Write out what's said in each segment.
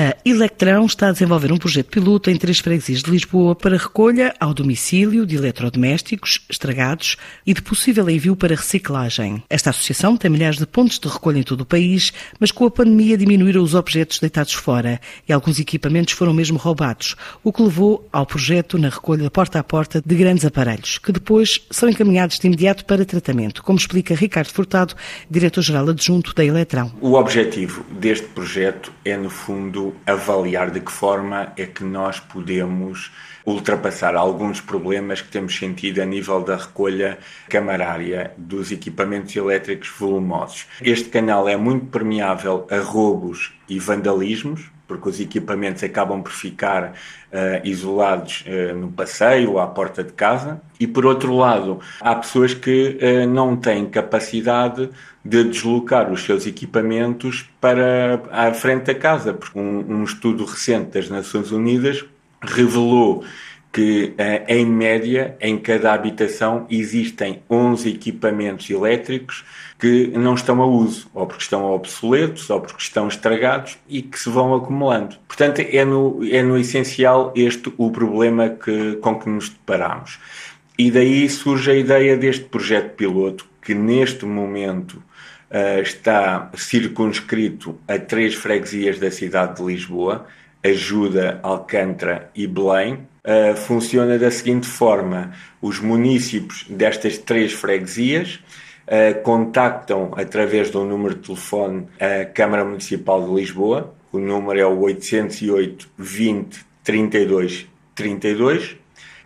A Electrão está a desenvolver um projeto piloto em três freguesias de Lisboa para recolha ao domicílio de eletrodomésticos estragados e de possível envio para reciclagem. Esta associação tem milhares de pontos de recolha em todo o país, mas com a pandemia diminuíram os objetos deitados fora e alguns equipamentos foram mesmo roubados, o que levou ao projeto na recolha porta a porta de grandes aparelhos, que depois são encaminhados de imediato para tratamento, como explica Ricardo Furtado, diretor-geral adjunto da Eletrão. O objetivo deste projeto é, no fundo, avaliar de que forma é que nós podemos ultrapassar alguns problemas que temos sentido a nível da recolha camarária dos equipamentos elétricos volumosos. Este canal é muito permeável a roubos e vandalismos, porque os equipamentos acabam por ficar uh, isolados uh, no passeio ou à porta de casa. E por outro lado, há pessoas que uh, não têm capacidade de deslocar os seus equipamentos para a frente da casa, porque um, um estudo recente das Nações Unidas revelou que, em média, em cada habitação existem 11 equipamentos elétricos que não estão a uso, ou porque estão obsoletos, ou porque estão estragados e que se vão acumulando. Portanto, é no, é no essencial este o problema que, com que nos deparamos. E daí surge a ideia deste projeto piloto, que neste momento uh, está circunscrito a três freguesias da cidade de Lisboa, Ajuda, Alcântara e Belém, uh, funciona da seguinte forma: os municípios destas três freguesias uh, contactam através de um número de telefone a Câmara Municipal de Lisboa. O número é o 808 20 32 32.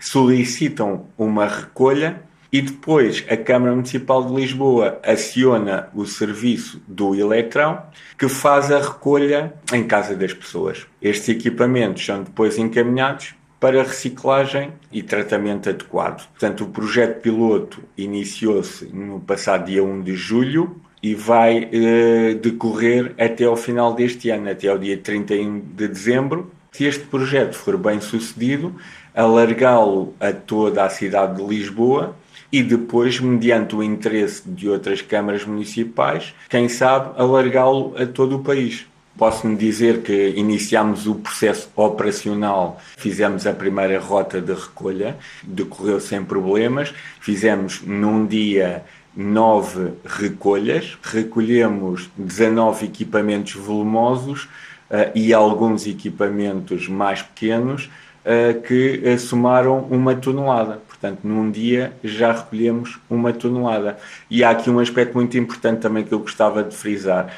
Solicitam uma recolha e depois a Câmara Municipal de Lisboa aciona o serviço do Eletrão, que faz a recolha em casa das pessoas. Estes equipamentos são depois encaminhados para reciclagem e tratamento adequado. Portanto, o projeto piloto iniciou-se no passado dia 1 de julho e vai eh, decorrer até ao final deste ano, até ao dia 31 de dezembro. Se este projeto for bem sucedido, alargá-lo a toda a cidade de Lisboa e depois, mediante o interesse de outras câmaras municipais, quem sabe alargá-lo a todo o país. Posso-me dizer que iniciámos o processo operacional, fizemos a primeira rota de recolha, decorreu sem problemas, fizemos num dia nove recolhas, recolhemos 19 equipamentos volumosos uh, e alguns equipamentos mais pequenos uh, que uh, somaram uma tonelada. Portanto, num dia já recolhemos uma tonelada. E há aqui um aspecto muito importante também que eu gostava de frisar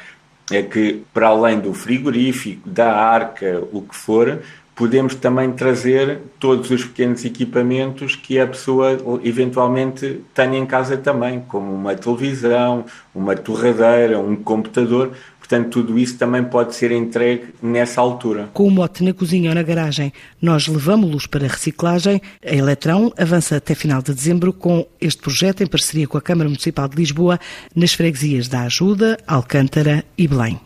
é que, para além do frigorífico, da arca, o que for, podemos também trazer todos os pequenos equipamentos que a pessoa eventualmente tenha em casa também, como uma televisão, uma torradeira, um computador. Portanto, tudo isso também pode ser entregue nessa altura. Com o mote na cozinha ou na garagem, nós levamos-los para reciclagem. A Eletrão avança até final de dezembro com este projeto em parceria com a Câmara Municipal de Lisboa nas freguesias da Ajuda, Alcântara e Belém.